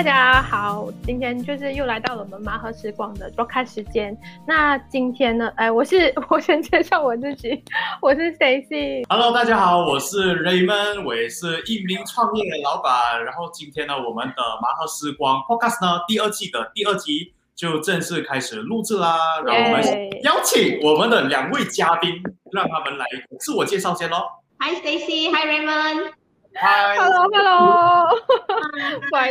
大家好，今天就是又来到了我们麻盒时光的播开时间。那今天呢，哎，我是 我先介绍我自己，我是 Stacy。Hello，大家好，我是 Raymond，我也是一名创业的老板。然后今天呢，我们的麻盒时光 Podcast 呢第二季的第二集就正式开始录制啦。然后我们邀请我们的两位嘉宾，让他们来自我介绍先喽。Hi Stacy，Hi Raymond。Hello，Hello，乖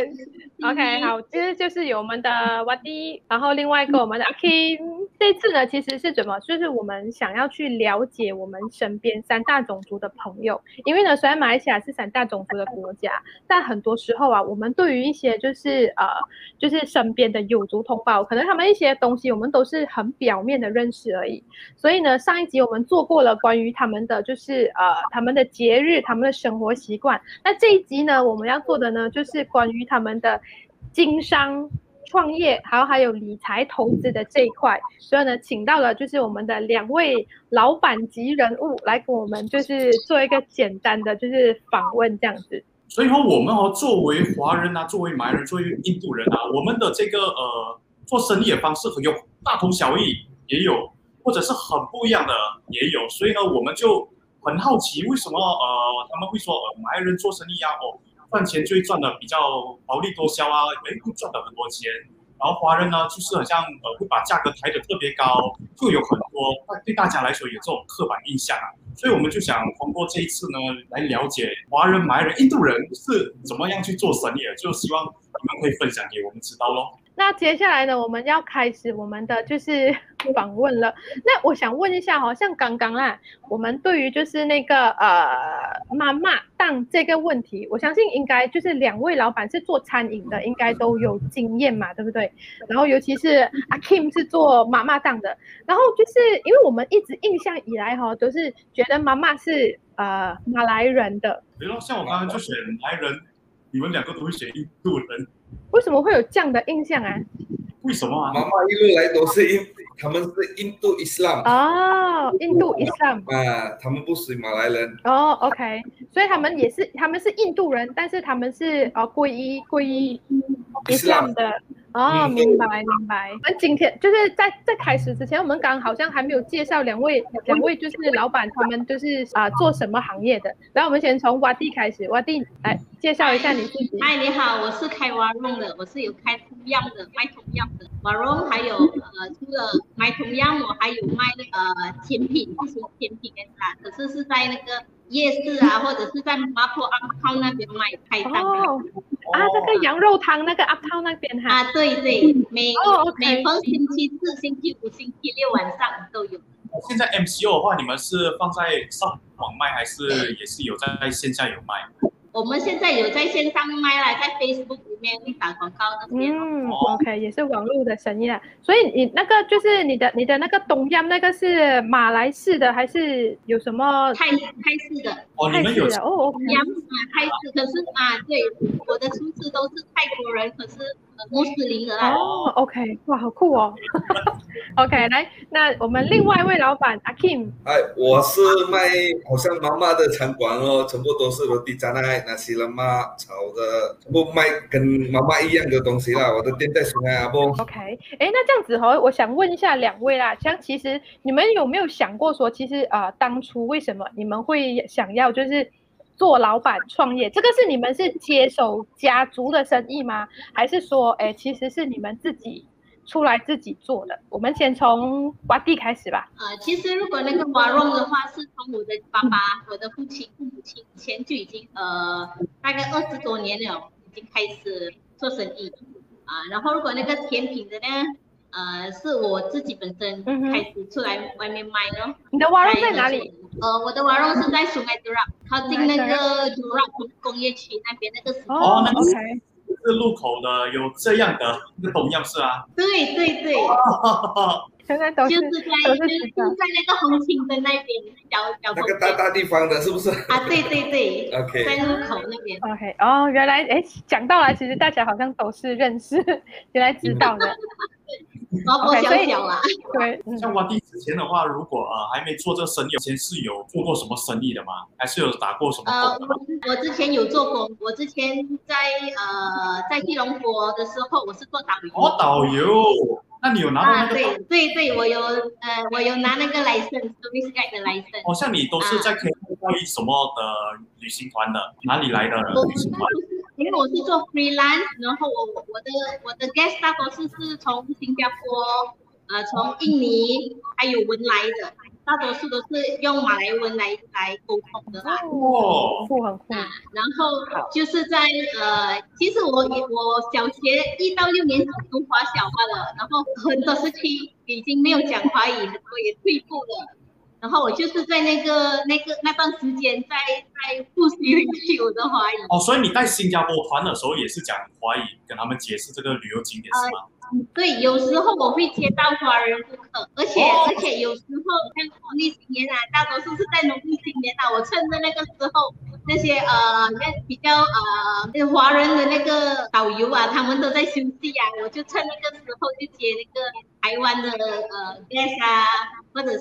，OK，好，其实就是有我们的 Wadi，然后另外一个我们的阿 Kim。这次呢，其实是怎么？就是我们想要去了解我们身边三大种族的朋友，因为呢，虽然马来西亚是三大种族的国家，但很多时候啊，我们对于一些就是呃，就是身边的有族同胞，可能他们一些东西，我们都是很表面的认识而已。所以呢，上一集我们做过了关于他们的就是呃，他们的节日、他们的生活习惯。那这一集呢，我们要做的呢，就是关于他们的经商。创业，还有还有理财投资的这一块，所以呢，请到了就是我们的两位老板级人物来跟我们就是做一个简单的就是访问这样子。所以说，我们哦，作为华人啊，作为马来人，作为印度人啊，我们的这个呃做生意的方式很有大同小异，也有或者是很不一样的也有。所以呢，我们就很好奇，为什么呃他们会说呃马来人做生意啊哦。赚钱就会赚的比较薄利多销啊，哎，会赚的很多钱。然后华人呢，就是好像呃会把价格抬得特别高，就有很多对大家来说有这种刻板印象啊。所以我们就想通过这一次呢，来了解华人、马来人、印度人是怎么样去做生意的，就希望你们可以分享给我们知道喽。那接下来呢，我们要开始我们的就是 访问了。那我想问一下哈，像刚刚啊，我们对于就是那个呃妈妈档这个问题，我相信应该就是两位老板是做餐饮的，应该都有经验嘛，对不对？然后尤其是阿 Kim 是做妈妈档的，然后就是因为我们一直印象以来哈，都是觉得妈妈是呃马来人的。比如像我刚刚就选马来人，你们两个都会选印度人。为什么会有这样的印象啊？为什么啊？妈妈一路来都是印，他们是印度伊斯兰哦，印度伊斯兰啊，他们不属于马来人哦。OK，所以他们也是，他们是印度人，但是他们是哦皈依皈依伊斯兰的。哦，明白明白。我们今天就是在在开始之前，我们刚刚好像还没有介绍两位两位就是老板，他们就是啊做什么行业的。然后我们先从挖地开始，挖地来介绍一下你自己。嗨，你好，我是开瓦隆的，我是有开同样的卖同样的瓦隆，还有呃除了卖同样，我还有卖那个甜品，就是甜品跟它，可是是在那个。夜市啊，或者是在麻坡阿汤那边卖开档哦，啊，那个羊肉汤那个阿涛那边哈。啊，对对，每每逢星期四、星期五、星期六晚上都有。现在 MCO 的话，你们是放在上网卖，还是也是有在线下有卖？我们现在有在线上卖了，在 Facebook 里面打广告那边。嗯，OK，也是网络的生意啊。所以你那个就是你的你的那个东阳那个是马来式的还是有什么泰泰式的？哦，你们有哦，阳啊泰式，可是啊对，我的厨师都是泰国人，可是。穆斯林的哦，OK，哇，好酷哦。OK，来，那我们另外一位老板阿 Kim，哎，我是卖好像妈妈的餐馆哦，全部都是罗地炸奶、那西冷妈炒的，全部卖跟妈妈一样的东西啦。我的店在苏安阿不？OK，哎，那这样子哈，我想问一下两位啦，像其实你们有没有想过说，其实啊，当初为什么你们会想要就是？做老板创业，这个是你们是接手家族的生意吗？还是说，哎，其实是你们自己出来自己做的？我们先从挖地开始吧。呃，其实如果那个瓦肉的话，是从我的爸爸、我的父亲、父母亲前就已经呃大概二十多年了，已经开始做生意啊。然后如果那个甜品的呢？呃，是我自己本身开始出来外面卖咯。你的瓦肉在哪里？呃，我的瓦隆是在苏梅杜拉，靠近那个杜拉工工业区那边那个。哦，那个是路口的，有这样的一个同样是啊。对对对。现在都是就是在就是在那个红青的那边小小。那个大大地方的是不是？啊，对对对。OK。在路口那边。OK，哦，原来哎，讲到了，其实大家好像都是认识，原来知道的。包包小小啦。对，嗯，像我弟之前的话，如果呃还没做这个生意，以前是有做过什么生意的吗？还是有打过什么呃，工的吗？我我之前有做过，我之前在呃在吉隆坡的时候，我是做导游。哦，导游，那你有拿那个？对对对，我有呃，我有拿那个 license service guide 的 license。好像你都是在 K 到一什么的旅行团的，哪里来的旅行团？因为我是做 freelance，然后我我的我的 guest 大多数是从新加坡，呃，从印尼还有文莱的，大多数都是用马来文来来沟通的啦。哦，酷很酷，啊，然后就是在呃，其实我也我小学一到六年级读华小罢了，然后很多时期已经没有讲华语，很多也退步了。然后我就是在那个那个那段时间在在复习回去我的华语。哦，所以你在新加坡团的时候也是讲华语，跟他们解释这个旅游景点是吗？对，有时候我会接到华人顾客，而且、哦。而且有时候像农历新年啊，大多数是在农历新年啊，我趁着那个时候，那些呃那比较呃华人的那个导游啊，他们都在休息啊，我就趁那个时候就接那个台湾的呃 guest 啊，或者是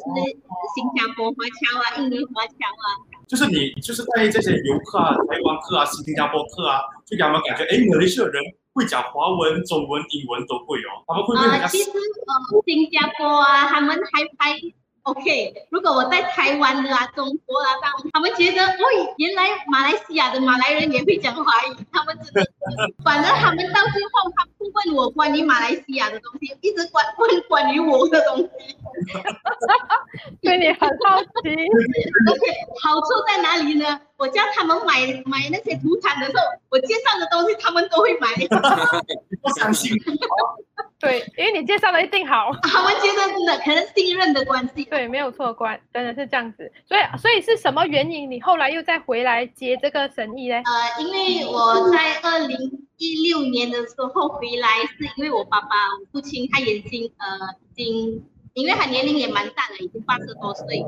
新加坡华侨啊、印尼华侨啊，就是你就是在这些游客啊、台湾客啊、新加坡客啊，就让他们感觉，哎，马来西亚人会讲华文、中文、英文都会哦，他们会不会呃、其实呃，新加坡啊，他们还还 OK。如果我在台湾的啊、中国啊，他们他们觉得，喂，原来马来西亚的马来人也会讲华语，他们真的是，反正他们到最后，他不问我关于马来西亚的东西，一直关问关于我的东西。对你很好奇，而且好处在哪里呢？我叫他们买买那些土产的时候，我介绍的东西他们都会买。不相信？对，因为你介绍的一定好，他们觉得真的可能信任的关系。对，没有错，关真的是这样子，所以所以是什么原因你后来又再回来接这个生意呢？呃，因为我在二零一六年的时候回来，是因为我爸爸，我父亲他眼睛呃已经，因为他年龄也蛮大了，已经八十多岁，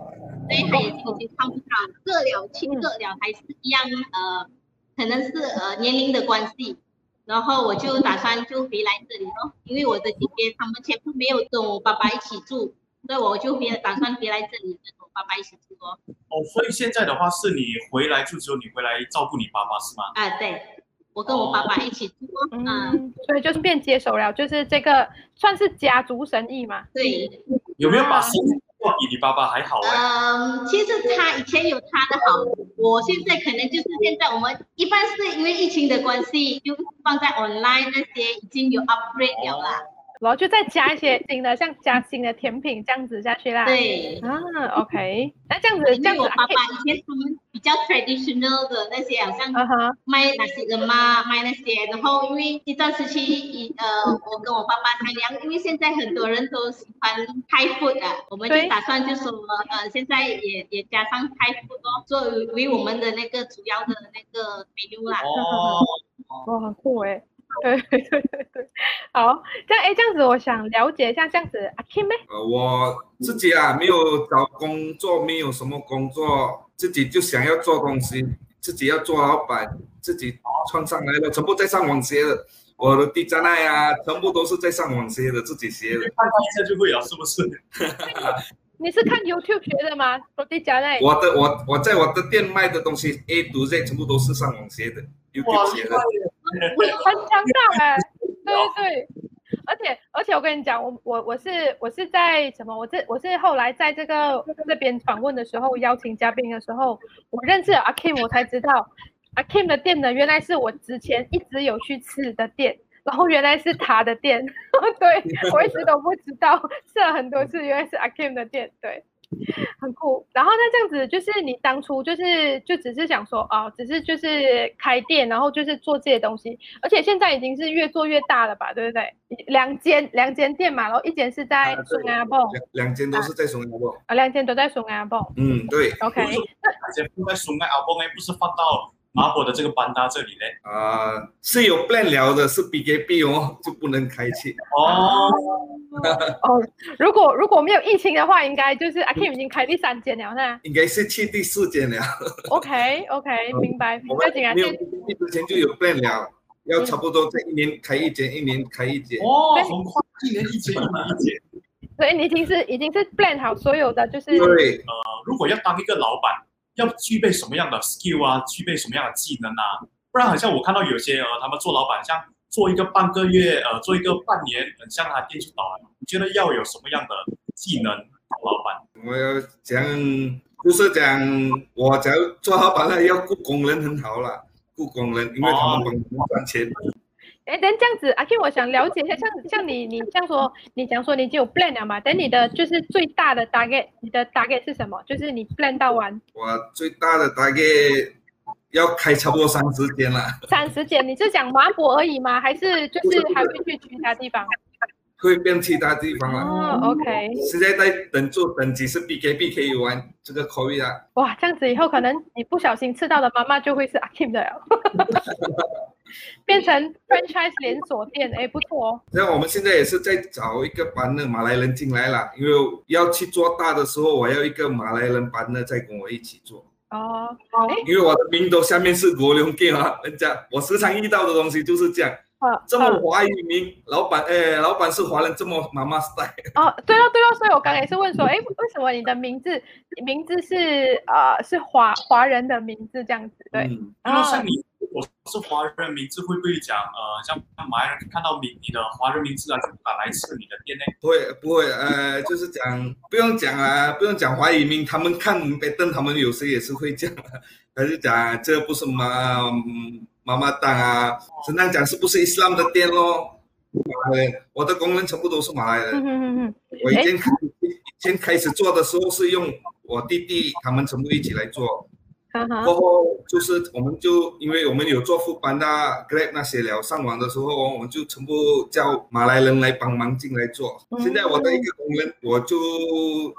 所以他眼睛已经看不到，各了亲各了，还是一样呃，可能是呃年龄的关系。然后我就打算就回来这里咯，因为我的姐姐他们全部没有跟我爸爸一起住，所以我就回打算回来这里跟我爸爸一起住哦。哦，所以现在的话是你回来就只有你回来照顾你爸爸是吗？啊，对，我跟我爸爸一起住哦。嗯，嗯，所以就是变接手了，就是这个算是家族生意嘛。对。有没有把生意做比你爸爸还好欸？嗯，其实他以前有他的好，我现在可能就是现在我们一般是因为疫情的关系，就放在 online 那些已经有 upgrade 了啦。然后就再加一些新的，像加新的甜品这样子下去啦。。对，啊，OK，那这样子这样子啊为我爸爸以前他们比较 traditional 的那些，好像卖那些人嘛，卖那些，然后因为一段时期，以呃，我跟我爸爸商量，因为现在很多人都喜欢开 food 啊，我们就打算就说，呃，现在也也加上开 food 哦，作为为我们的那个主要的那个 menu 啦。哦，哇，很酷哎。对 对对对对，好，这样哎，这样子我想了解一下，这样子阿 Kim 呢？呃，我自己啊没有找工作，没有什么工作，自己就想要做东西，自己要做老板，自己创上来了，全部在上网学的。我的地站奈啊，全部都是在上网学的，自己学的。看一下就会了，是不是？你是看 YouTube 学的吗？罗迪加内。我的我我在我的店卖的东西 A 读 Z 全部都是上网学的，，YouTube 学的。很强大 哎、对对对，而且而且我跟你讲，我我我是我是在什么？我这我是后来在这个这边访问的时候，邀请嘉宾的时候，我认识了阿 Kim，我才知道阿 Kim 的店呢，原来是我之前一直有去吃的店。然后原来是他的店，对我一直都不知道，试了很多次，原来是阿 Kim 的店，对，很酷。然后那这样子，就是你当初就是就只是想说哦，只是就是开店，然后就是做这些东西，而且现在已经是越做越大了吧，对不对？两间两间店嘛，然后一间是在松阿蹦，两两间都是在松阿蹦。啊，两间都在松阿蹦。嗯，对。OK，两间放在松爱阿崩哎，不是放到马博的这个班达这里嘞？啊、是有 plan 了的，是 BKB 哦，就不能开启。哦，哦，如果如果没有疫情的话，应该就是阿 Kim 已经开第三间了，呢。应该是去第四间了。OK OK，明白。我们不要紧啊，没有就 BKB 之前就有 plan 了，要差不多在一年开一间，一年开一间。哦，很快一年一间，一年一间。所以你已经是已经是 plan 好所有的，就是对，呃，如果要当一个老板，要具备什么样的 skill 啊，具备什么样的技能啊？不然好像我看到有些呃，他们做老板，像做一个半个月，呃，做一个半年，很像他店就倒了。你觉得要有什么样的技能当老板？我要讲，就是讲我假如做老板了，要雇工人很好了，雇工人，因为他们帮我们赚钱。哎，等这样子，阿 K，我想了解一下，像像你，你这样说，你讲说你已经有 plan 了嘛？等你的就是最大的 target，你的 target 是什么？就是你 plan 到完我最大的大概要开差不多三十间了，三十间，你是讲马博而已吗？还是就是还会去其他地方？会变其他地方了。哦，OK，现在在等做等级是 BKB 可以玩这个 COVID 啊，哇，这样子以后可能你不小心吃到的妈妈就会是阿 Kim 的了，变成 franchise 连锁店，哎，不错哦。那我们现在也是在找一个班的马来人进来了，因为要去做大的时候，我要一个马来人班的再跟我一起做，哦，哎，因为我的名头下面是国龙店啊，人家我时常遇到的东西就是这样，好，这么好华语名，老板哎，老板是华人，这么妈妈 style，哦，对了对了，所以我刚才也是问说，哎，为什么你的名字名字是呃是华华人的名字这样子？对，嗯那么像你，如果是华人名字，会不会讲呃，像马来人看到你你的华人名字啊，就不敢来吃你的店呢？不会不会，呃，就是讲不用讲啊，不用讲华语名，他们看北登，他们有时也是会讲，他就讲这不是妈嗯妈妈档啊，只能讲是不是伊斯兰的店咯。马来人，我的工人全部都是马来人。我以前开以前开始做的时候是用我弟弟他们全部一起来做，哈哈，过后就是我们就因为我们有做副班的 Grab 那些了，上网的时候我们就全部叫马来人来帮忙进来做。嗯现在我的一个工人，我就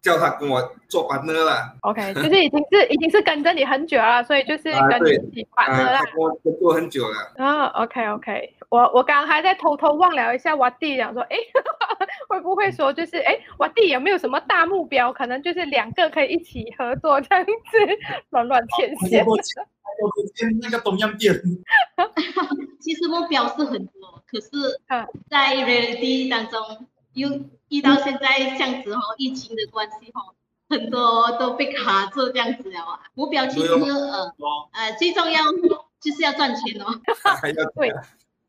叫他跟我做 partner 了。OK，就是已经是已经是跟着你很久了，所以就是跟你一起 partner 啊，啦他。跟我跟做很久了。啊、o k OK，我我刚刚还在偷偷望了一下我弟，想说，哎，会不会说就是，哎，我弟有没有什么大目标？可能就是两个可以一起合作这样子，乱乱牵线。我我见那个东阳店，其实目标是很多，可是嗯，在 reality 当中，又遇到现在这样子哦，疫情的关系哦，很多都被卡住这样子了啊。目标其实呃哦，呃最重要就是要赚钱哦。还要对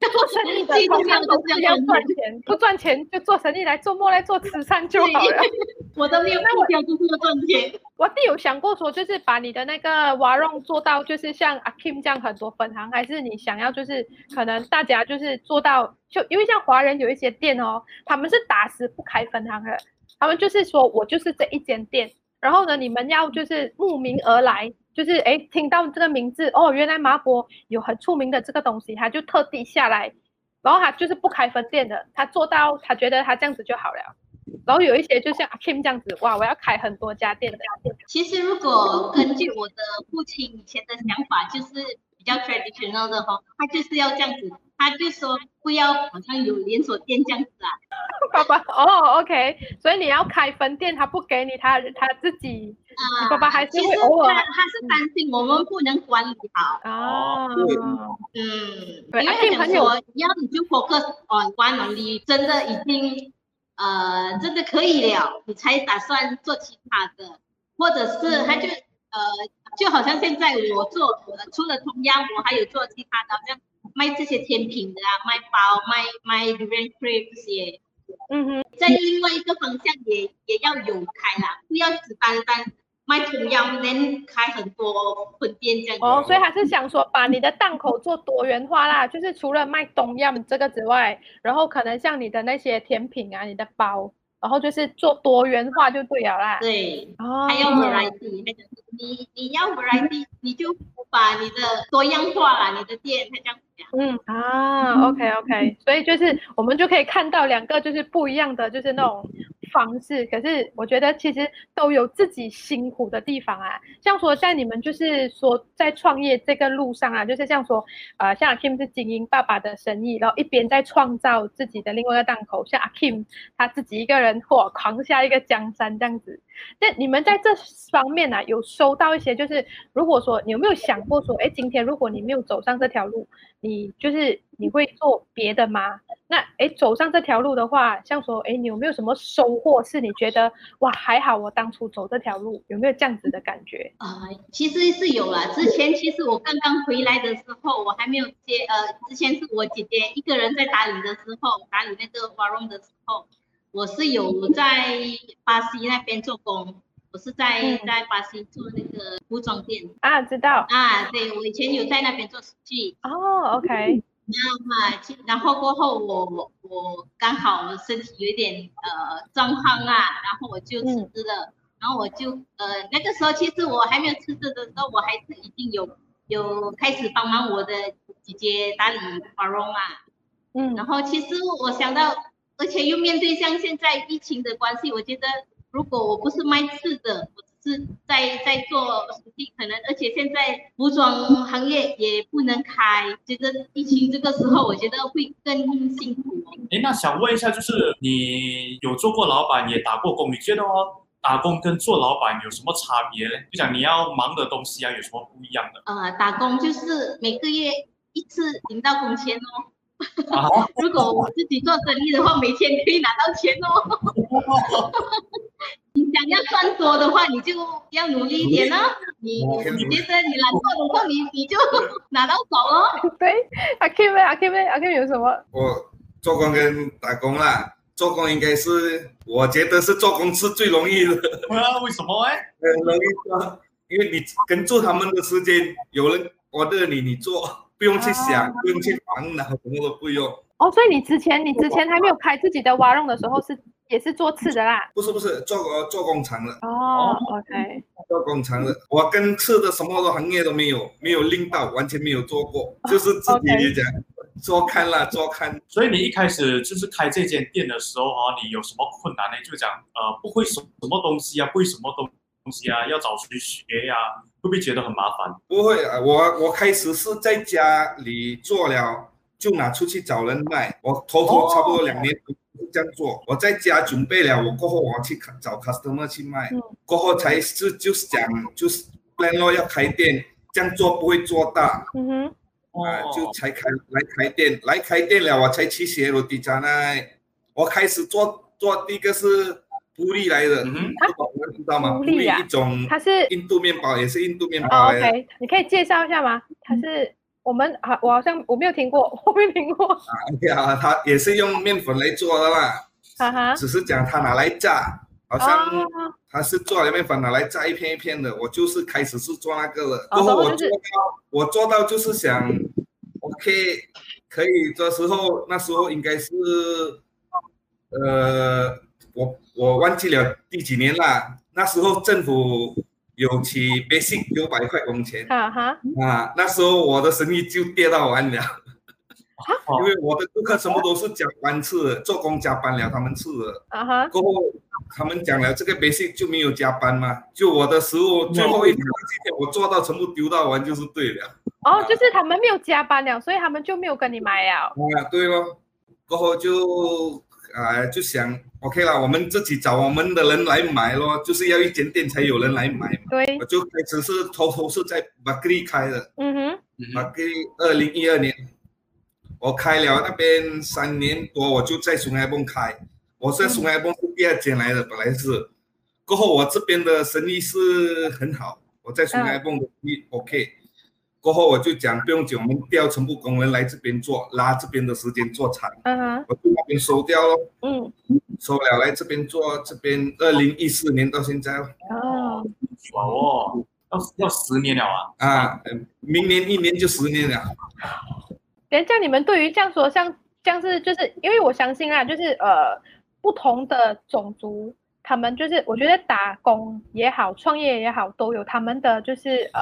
做生意的通常都是要赚钱，不赚钱就做生意来做梦来做慈善就好了。我的目标就是要赚钱。我弟有想过说，就是把你的那个瓦隆做到，就是像阿 Kim 这样很多分行，还是你想要就是可能大家就是做到，就因为像华人有一些店哦，他们是打死不开分行的，他们就是说我就是这一间店，然后呢，你们要就是慕名而来，就是哎听到这个名字哦，原来麻婆有很出名的这个东西，他就特地下来，然后他就是不开分店的，他做到他觉得他这样子就好了。然后有一些就像阿 Kim 这样子，哇，我要开很多家店的。其实如果根据我的父亲以前的想法，就是比较 traditional 的哈，他就是要这样子，他就说不要好像有连锁店这样子啊。爸爸哦，OK，所以你要开分店，他不给你，他他自己啊，爸爸还是会偶尔他他是担心我们不能管理好，啊，嗯，对因为他讲而且很有说要你就 focus on one only，真的已经呃真的可以了，你才打算做其他的，或者是他就呃就好像现在我做呃除了中央，我还有做其他的，好像卖这些甜品的啊，卖包卖卖 durian cream 这些，嗯哼，在另外一个方向也也要有开啦，不要只单单卖同样，能开很多分店这样。哦，所以还是想说把你的档口做多元化啦，就是除了卖东样这个之外，然后可能像你的那些甜品啊，你的包，然后就是做多元化就对了啦。对，哦，还有 variety，你你要 variety，你就把你的多样化啦，你的店它这样讲。嗯啊，OK OK，所以就是我们就可以看到两个就是不一样的，就是那种方式。可是我觉得其实都有自己辛苦的地方啊。像说在你们就是说在创业这个路上啊，就是像说呃，像阿 Kim 是经营爸爸的生意，然后一边在创造自己的另外一个档口，像阿 Kim 他自己一个人或扛下一个江山这样子。那你们在这方面呢、啊，有收到一些，就是如果说你有没有想过说，哎，今天如果你没有走上这条路，你就是你会做别的吗？那哎，走上这条路的话，像说哎，你有没有什么收获？是你觉得哇，还好我当初走这条路，有没有这样子的感觉？啊，其实是有了。之前其实我刚刚回来的时候，我还没有接呃，之前是我姐姐一个人在打理的时候，打理那个花容的时候，我是有在巴西那边做工。我是在在巴西做那个服装店啊，知道啊，对我以前有在那边做司机哦，OK，那么然后过后我我刚好身体有点呃状况啊，然后我就辞职了，然后我就呃那个时候其实我还没有辞职的时候，我还是已经有有开始帮忙我的姐姐打理花容啊，嗯，然后其实我想到，而且又面对像现在疫情的关系，我觉得。如果我不是卖吃的，是在在做实际，可能而且现在服装行业也不能开，觉得疫情这个时候，我觉得会更辛苦。哎，那想问一下，就是你有做过老板，也打过工，你觉得哦，打工跟做老板有什么差别呢？就讲你要忙的东西啊，有什么不一样的？呃，打工就是每个月一次领到工钱哦。如果我自己做生意的话，每天可以拿到钱哦。你想要赚多的话，你就要努力一点哦。你你觉得你懒惰的话，你你就拿到手哦。对，阿 K 阿 K 阿 K 有什么？我做工跟打工啦，做工应该是我觉得是做工是最容易的。为什么哎？很容易做，因为你跟住他们的时间，有人我的你，你做。不用去想，不用去烦恼，什么都不用。哦，所以你之前，你之前还没有开自己的蛙绒的时候，是也是做刺的啦？不是不是，做做工厂的。哦，OK。做工厂的，我跟刺的什么的行业都没有，没有拎到，完全没有做过，就是自己讲做看了做看。所以你一开始就是开这间店的时候啊，你有什么困难呢？就讲呃，不会什什么东西啊，不会什么东东西啊，要找谁学呀？会不会觉得很麻烦？不会啊，我我开始是在家里做了，就拿出去找人卖。我头头差不多两年这样做。我在家准备了，我过后我去找 customer 去卖，过后才是就是讲就是 plan 咯要开店，这样做不会做大。嗯哼，啊，就才开来开店，来开店了，我才去学罗迪加奈。我开始做做第一个是。布利来的，嗯，知道吗？布利一种，它是印度面包，也是印度面包。OK，你可以介绍一下吗？它是我们好，我好像我没有听过，我没听过。啊，它也是用面粉来做的啦。哈哈。只是讲它拿来炸，好像它是做了面粉拿来炸一片一片的。我就是开始是做那个的，过后我做到，我做到就是想，OK，可以的时候，那时候应该是，呃。我我忘记了第几年了，那时候政府有起 basic 六百块工钱，啊哈，啊，那时候我的生意就跌到完了，因为我的顾客全部都是加班次，做工加班了，他们吃的，啊哈，过后他们讲了这个 basic 就没有加班嘛，就我的食物最后一我做到全部丢到完就是对了，哦，就是他们没有加班了，所以他们就没有跟你买了，啊，对咯，过后就。啊，就想 OK 啦，我们自己找我们的人来买咯，就是要一间店才有人来买嘛。对，我就开始是偷偷是在马格利开的。嗯哼，马格利二零一二年，我开了那边三年多，我就在松爱泵开。我在松爱泵是第二间来的，本来是。过后我这边的生意是很好，我在松爱泵的生意 OK。过后我就讲不用紧，我们调全部工人来这边做，拉这边的时间做长，嗯哼，我就那边收掉咯，嗯，收了来这边做，这边二零一四年到现在哦，哦，哇哦，要要十年了啊，啊，明年一年就十年了。等一下你们对于这样说，像像是就是因为我相信啊，就是呃不同的种族，他们就是我觉得打工也好，创业也好，都有他们的就是呃。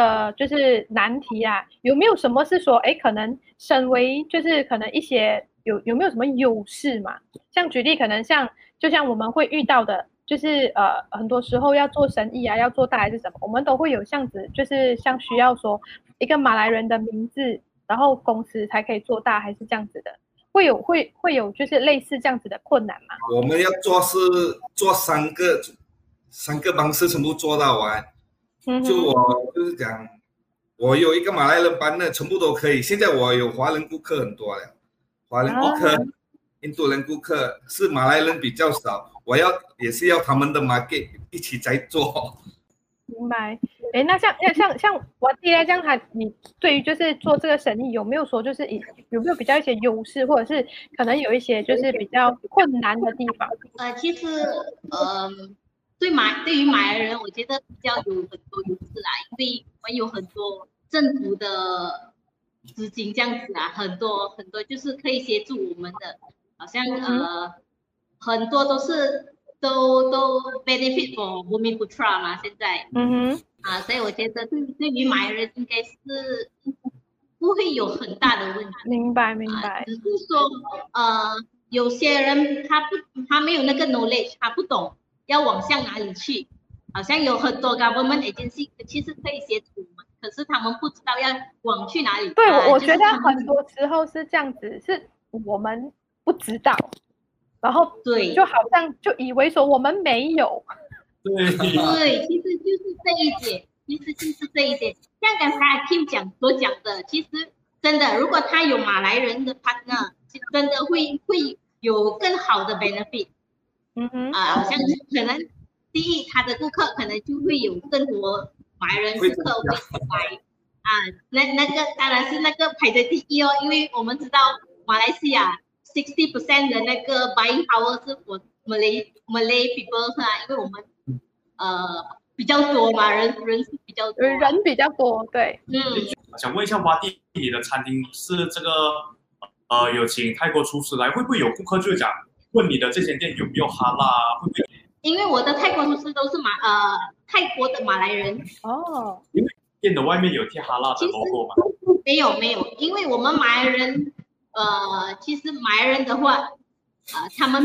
呃，就是难题啊，有没有什么是说，哎，可能身为就是可能一些有有没有什么优势嘛？像举例，可能像就像我们会遇到的，就是呃，很多时候要做生意啊，要做大还是什么，我们都会有这样子，就是像需要说一个马来人的名字，然后公司才可以做大，还是这样子的，会有会会有就是类似这样子的困难吗？我们要做是做三个三个方式全部做到完。就我就是讲，我有一个马来人班的，全部都可以。现在我有华人顾客很多了，华人顾客、印度人顾客是马来人比较少，我要也是要他们的 market 一起在做。明白。哎，那像像像像我弟来讲，他你对于就是做这个生意有没有说就是以有没有比较一些优势，或者是可能有一些就是比较困难的地方？呃，其实呃，对马对于马来人，我觉得比较有很多优势啦，因为我们有很多政府的资金这样子啊，很多很多就是可以协助我们的，好像呃很多都是。都都 benefit for Bumi Putra 嘛，现在，嗯哼，啊，所以我觉得对对于马来人应该是不会有很大的问题。明白明白。只是说，呃，有些人他不他没有那个 knowledge，他不懂要往向哪里去，好像有很多 government agency 其实可以协助我们，可是他们不知道要往去哪里。对，我觉得很多时候是这样子，是我们不知道。然后对，就好像就以为说我们没有，对对，其实就是这一点，其实就是这一点。像刚才 Kim 讲所讲的，其实真的，如果他有马来人的 partner，真的会会有更好的 benefit。嗯哼，啊，好像可能第一，他的顾客可能就会有更多华人顾客会来啊，那那个当然是那个排在第一哦，因为我们知道马来西亚。sixty percent 的那个 buying power 是我 Malay Malay people 是吧？因为我们呃比较多嘛，人人是比较多，人比较多，对。嗯。想问一下，挖地你的餐厅是这个呃有请泰国厨师来，会不会有顾客就讲问你的这间店有没有哈拉？会不会？因为我的泰国厨师都是马呃泰国的马来人哦。因为店的外面有贴哈拉的 logo 吗？没有没有，因为我们马来人。呃，其实马来人的话，呃，他们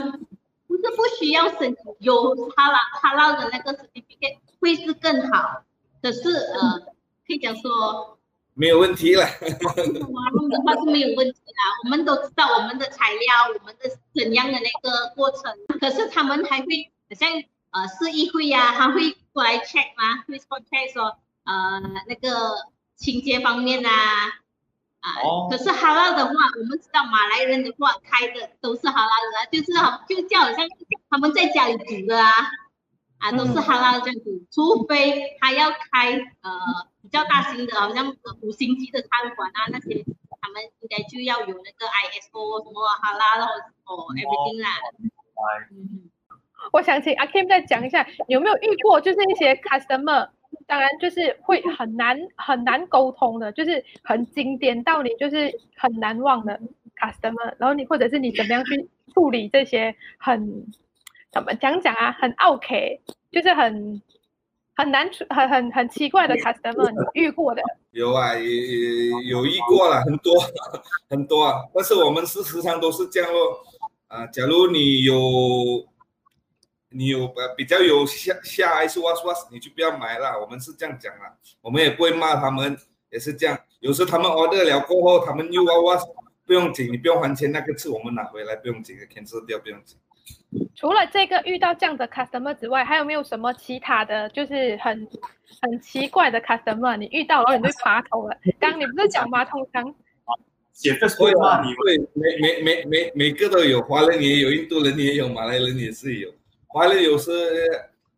不是不需要申请，有哈拉哈拉的那个 certificate 会是更好。可是呃，可以讲说没有问题了。挖洞的话是没有问题啦，我们都知道我们的材料，我们的怎样的那个过程。可是他们还会好像呃市议会呀，他会过来 check 吗？会 check 说呃那个清洁方面啊。哦，可是哈拉的话，我们知道马来人的话开的都是哈拉的啊，就是好就叫好像他们在家里煮的啊，啊都是哈拉这样子，除非他要开呃比较大型的，好像五星级的餐馆啊那些，他们应该就要有那个 ISO 什么哈拉然后哦 everything 啦。嗯，我想请阿 Kim 再讲一下，有没有遇过就是一些 customer。当然就是会很难很难沟通的，就是很经典到你就是很难忘的 customer，然后你或者是你怎么样去处理这些很怎么讲讲啊，很 OK，就是很很难处很很很奇怪的 customer，你遇过的？有啊，也有遇过了很多 很多啊，但是我们是时常都是这样咯，啊，假如你有。你有呃比较有下下还是 what what，你就不要买了。我们是这样讲了，我们也不会骂他们，也是这样。有时他们 order 了过后，他们又 what，不用紧，你不用还钱，那个字我们拿回来不用紧，cancel 掉不用紧。除了这个遇到这样的 customer 之外，还有没有什么其他的就是很很奇怪的 customer？你遇到了你就爬头了。刚你不是讲马桶汤？写个会骂你？会，每每每每每个都有，华人也有，印度人也有，马来人也是有。华人，有时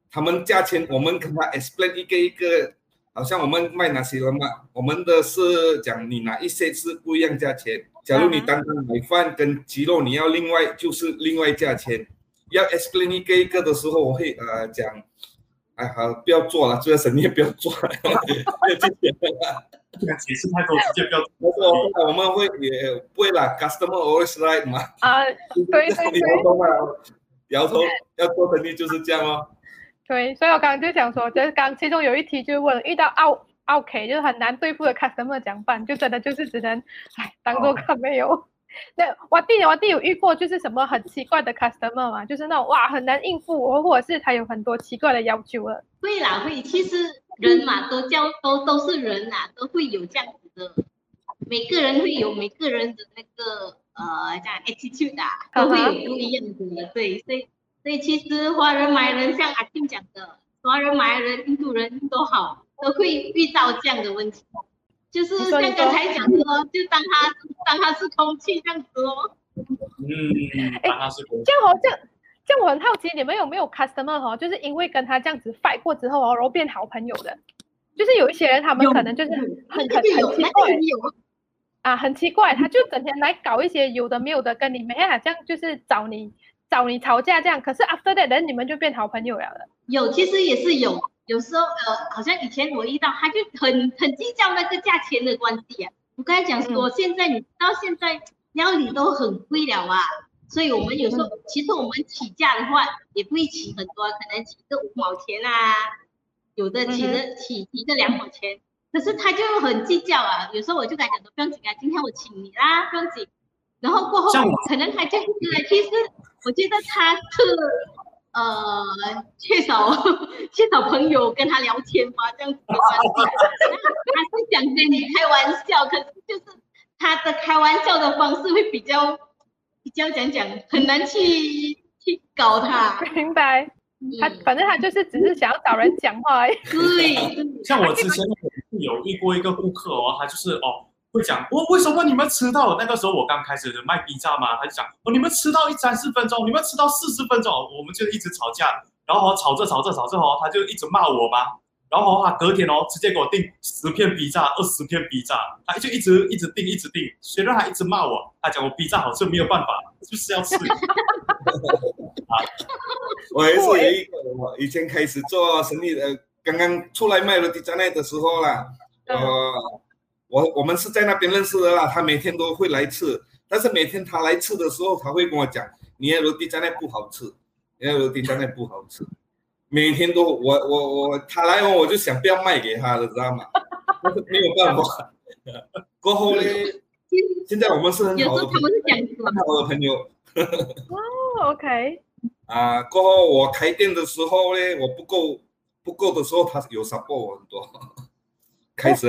他们价钱，我们跟他 explain 一个一个，好像我们卖哪些了嘛？我们的是讲你哪一些是不一样价钱。假如你单单买饭跟鸡肉，你要另外就是另外价钱。要 explain 一个一个的时候，我会呃讲，哎好，不要做了，这个生意不要做了，不要去点了。解释太多，直接不要。我说我们会也不会啦，customer always right 嘛。啊，对对对。摇头要做生意就是这样哦。对，所以我刚刚就想说，就是刚其中有一题就是问遇到 O O K 就是很难对付的 customer 怎么办？就真的就是只能哎当做看没有。那我弟我弟有遇过就是什么很奇怪的 customer 嘛，就是那种哇很难应付，或者是他有很多奇怪的要求了。会啦会，其实人嘛都叫都都是人呐，都会有这样子的，每个人会有每个人的那个。呃，这样 attitude 啊，都会有不一样的，对，所以所以其实华人、马来人像阿金讲的，华人、马来人、印度人都好，都会遇到这样的问题。就是像刚才讲的哦，就当他当他是空气这样子哦。嗯，当他是公这样哦，这样这样我很好奇，你们有没有 customer 哈、就是因为跟他这样子 fight 过之后哦，然后变好朋友的？就是有一些人，他们可能就是很很很奇怪。啊，很奇怪，他就整天来搞一些有的没有的，跟你们好像就是找你找你吵架这样。可是 after that，人你们就变好朋友了的。有，其实也是有，有时候呃，好像以前我遇到，他就很很计较那个价钱的关系啊。我刚才讲说，现在你到现在料理都很贵了啊，所以我们有时候其实我们起价的话也不会起很多，可能起个五毛钱啊，有的起的起起个两毛钱。可是他就很计较啊，有时候我就跟他讲说不用紧啊，今天我请你啦，不用紧。然后过后可能他就一直来，其实我觉得他是呃缺少缺少朋友跟他聊天吧，这样子的关系。他是想跟你开玩笑，可是就是他的开玩笑的方式会比较比较讲讲，很难去去搞他。明白？他嗯反正他就是只是想要找人讲话而已。对，像我之前有遇过一个顾客哦，他就是哦会讲，我、为什么你们迟到了？那个时候我刚开始卖 B 站嘛，他就讲哦你们迟到一三十分钟，你们迟到四十分钟，我们就一直吵架，然后哦吵着吵着吵着哦，他就一直骂我嘛，然后哦他隔天哦直接给我订十片 B 站，二十片 B 站，他就一直一直订一直订，虽然他一直骂我，他讲我 B 站好吃没有办法，就是要吃。我也是有一个，我以前开始做生意的，刚刚出来卖了迪加奈的时候啦，嗯呃，我我们是在那边认识的啦，他每天都会来吃，但是每天他来吃的时候，他会跟我讲，你的罗迪加奈不好吃，你的罗迪加奈不好吃，每天都我我我他来哦，我就想不要卖给他了，知道吗？但是没有办法。过后呢，现在我们是很好的朋友时候他们是这样子嘛很好的朋友。哦，OK，啊，过后我开店的时候呢，我不够不够的时候，他有 support 我很多。开始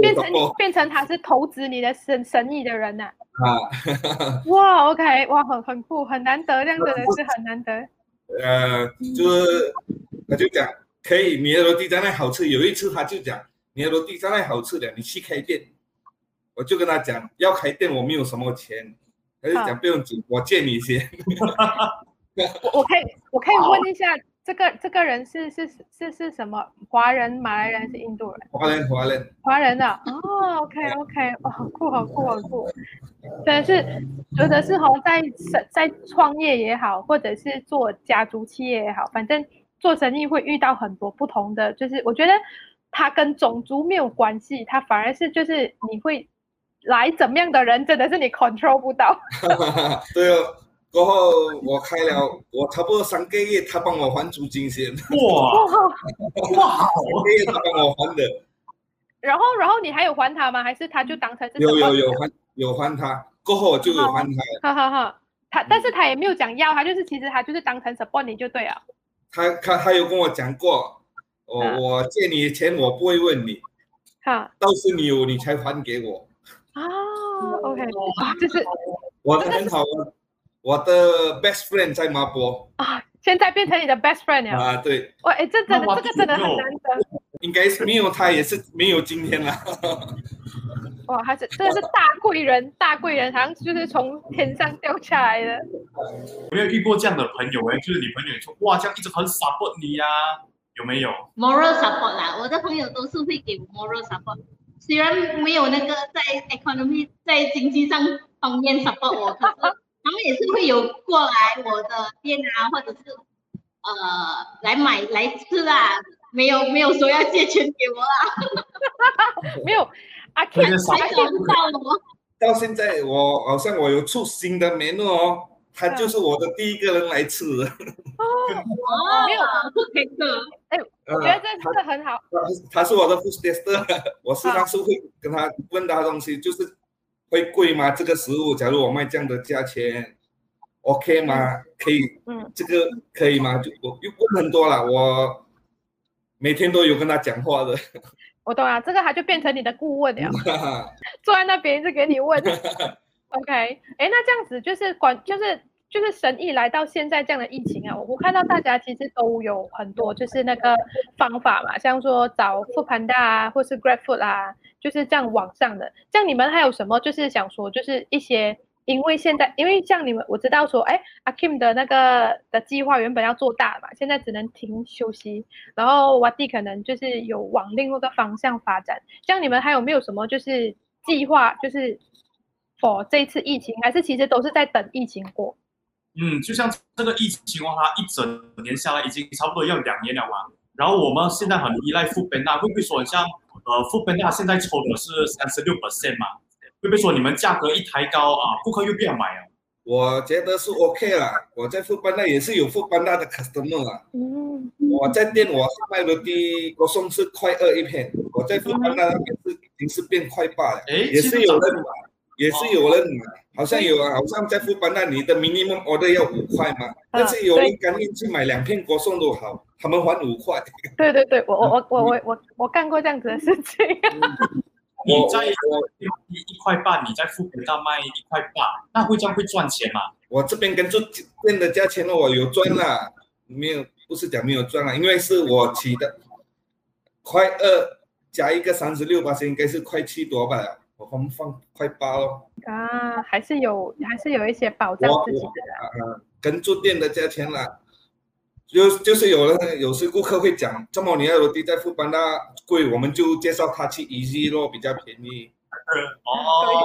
变成你变成他是投资你的生生意的人呐、啊，哇，OK，哇，很很酷，很难得，这样真的是很难得。呃，就是他就讲可以，你的罗蒂加奈好吃。有一次他就讲你的罗蒂加奈好吃的，你去开店。我就跟他讲要开店，我没有什么钱，他就讲不用紧，我借你先。我我可以我可以问一下，这个这个人是是是是什么？华人、马来人还是印度人？华人华人，华人的哦，OK OK，哦，好酷好酷好酷，真的是觉得是好，在在在创业也好，或者是做家族企业也好，反正做生意会遇到很多不同的，就是我觉得他跟种族没有关系，他反而是就是你会来怎么样的人，真的是你 control 不到。对哦。过后我开了，我差不多三个月，他帮我还租金先，三哇哇，三，个月他帮我还的。然后然后你还有还他吗？还是他就当成是有有有还有还他，过后我就有还他。哈哈哈，他但是他也没有讲要，他就是其实他就是当成 support 你就对了。他他他有跟我讲过，我、嗯我借你钱我不会问你，哈到时你有你才还给我。啊，OK，哇，就是我的很好，我我的 best friend 在麻坡啊，现在变成你的 best friend 了。啊，对，哇，哎，这真的这个真的很有难得。应该是没有他也是没有今天了。哇，还是真的是大贵人，大贵人，好像就是从天上掉下来的。有没有遇过这样的朋友哎？就是你朋友说哇，这样一直很 support 你呀、有没有？moral support 啦，我的朋友都是会给我 moral support，虽然没有那个在 economy 在经济上方面 support 我，可是他们也是会有过来我的店啊，或者是呃来买来吃啊，没有没有说要借钱给我啦，没有，阿那 Ken 还找不到我。到现在我好像我有出新的 menu 哦，他就是我的第一个人来吃的。哦，没有可以的，呃我觉得这真的很好。他他是我的 food tester，我时常是会跟他问他东西，就是会贵吗？这个食物，假如我卖这样的价钱，OK 吗？可以，嗯，这个可以吗？就我又问很多了，我每天都有跟他讲话的，我懂啊，这个他就变成你的顾问了。坐在那边一直给你问。OK，哎，那这样子就是管就是就是神意来到现在这样的疫情啊，我我看到大家其实都有很多就是那个方法嘛，像说找 Food Panda 啊，或是 Grab Food 啊，就是这样网上的。像你们还有什么就是想说，就是一些因为现在因为像你们我知道说，哎，阿 Kim 的那个的计划原本要做大嘛，现在只能停休息，然后 w a d 可能就是有往另外一个方向发展。像你们还有没有什么就是计划，就是否这次疫情，还是其实都是在等疫情过？嗯，就像这个疫情话，它一整年下来已经差不多要两年了嘛。然后我们现在很依赖富本纳，会不会说像呃富本纳现在抽的是三十六 percent 嘛？会不会说你们价格一抬高啊，顾客又不要买啊？我觉得是 OK 啦，我在富班纳也是有富班纳的 customer 啊。嗯。我在店我是卖的第我送是块二一片，我在富班纳那边是已经是变块八了，也是有人买，也是有人买。好像有啊，好像在富邦那你的 minimum order 要五块嘛，但是有人甘愿去买两片国送都好，他们还五块。对对对，我我我 我我我我干过这样子的事情。你在一一块半，你在富平大卖一块半，那会这样会赚钱吗？我这边跟住店的价钱呢，我有赚了，没有不是讲没有赚了，因为是我起的块二加一个三十六八，应该是块七多吧。我们放快八咯。啊，还是有，还是有一些保障自己的。啊，跟住店的价钱啦，就就是有人有时顾客会讲，这么你要有地在富邦那贵，我们就介绍他去 Easy 咯，比较便宜。哦，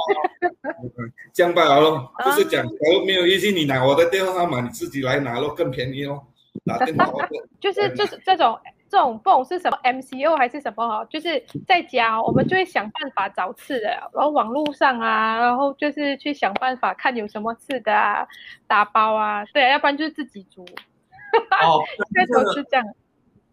这样罢了咯，就是讲，假如没有 Easy，你拿我的电话号码，你自己来拿咯，更便宜咯。打电话。就是就是这种。这种不懂是什么 MCO 还是什么哈，就是在家我们就会想办法找吃的，然后网络上啊，然后就是去想办法看有什么吃的啊，打包啊，对，要不然就是自己煮。哦，开头是这样。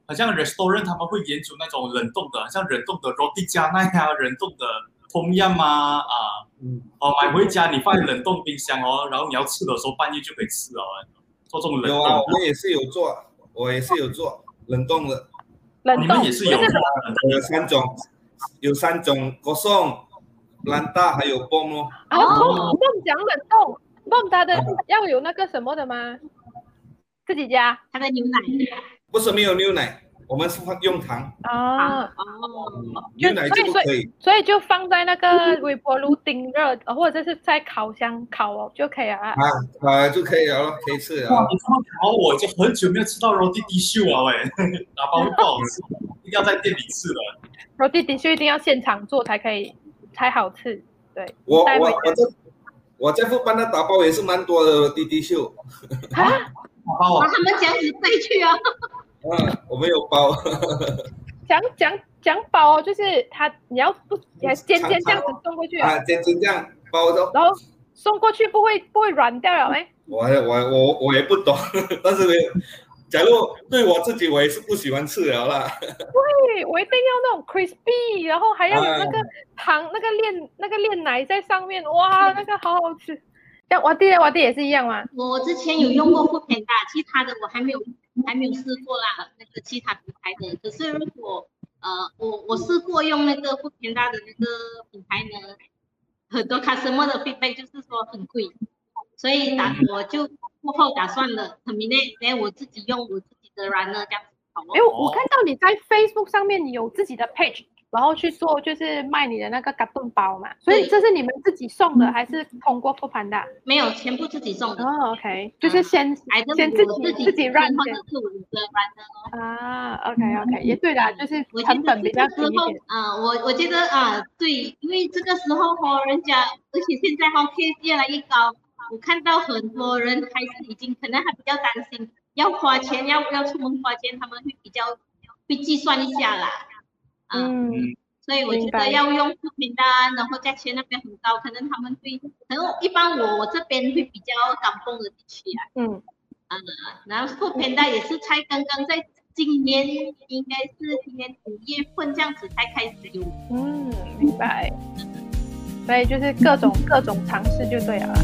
好像 restaurant 他们会研究那种冷冻的，像冷冻的 roti j a n 啊，冷冻的 tom yum 啊，啊，嗯，哦，买回家你放冷冻冰箱哦，然后你要吃的时候半夜就可以吃哦，做这种冷冻。有啊，我也是有做，我也是有做。冷冻的，冷冻也是有，有三种，有三种，国送、兰大还有泵哦。啊，泵讲冷冻，泵它的要有那个什么的吗？自己加，它的牛奶。不是没有牛奶。我们是放用糖啊哦，牛奶就不可以，所以就放在那个微波炉顶热，或者是在烤箱烤哦就可以了啊啊就可以了，可以吃了。哇，你这么烤，我就很久没有吃到肉地地秀了喂，打包不好吃，一定要在店里吃了。肉地地秀一定要现场做才可以，才好吃。对，我我我这我在副班的打包也是蛮多的地地秀。啊，打包啊！他们这样子带去啊。嗯，我没有包。讲讲讲包，就是他你要不你还尖尖这样子送过去啊？尖尖这样包着，然后送过去不会不会软掉了没？我我我我也不懂，但是呢，假如对我自己，我也是不喜欢吃了啦。对，我一定要那种 crispy，然后还要有那个糖，那个炼那个炼奶在上面，哇，那个好好吃。像我弟我弟也是一样吗？我之前有用过富平达，其他的我还没有。还没有试过啦，那个其他品牌的。可是如果呃，我我试过用那个富田大的那个品牌呢，很多 customer 的 feedback 就是说很贵，所以打我就过后打算了，很明内，哎，我自己用我自己的 runner 这样子。哎，我看到你在 Facebook 上面你有自己的 page。然后去做就是卖你的那个嘎顿包嘛，所以这是你们自己送的还是通过复盘的？没有，全部自己送的。哦，OK，就是先先自己自己 run 或者是我的 run 啊，OK OK，也对的，就是成本比较低一点。啊，我我觉得啊，对，因为这个时候哈，人家而且现在哈 case 越来越高，我看到很多人还是已经可能还比较担心，要花钱要要出门花钱，他们会比较会计算一下啦。嗯，所以我觉得要用副品单，然后价钱那边很高，可能他们会，可能一般我我这边会比较感动的地区啊。嗯，啊，然后副品单也是才刚刚在今年，应该是今年五月份这样子才开始有。嗯，明白。所以就是各种各种尝试就对了。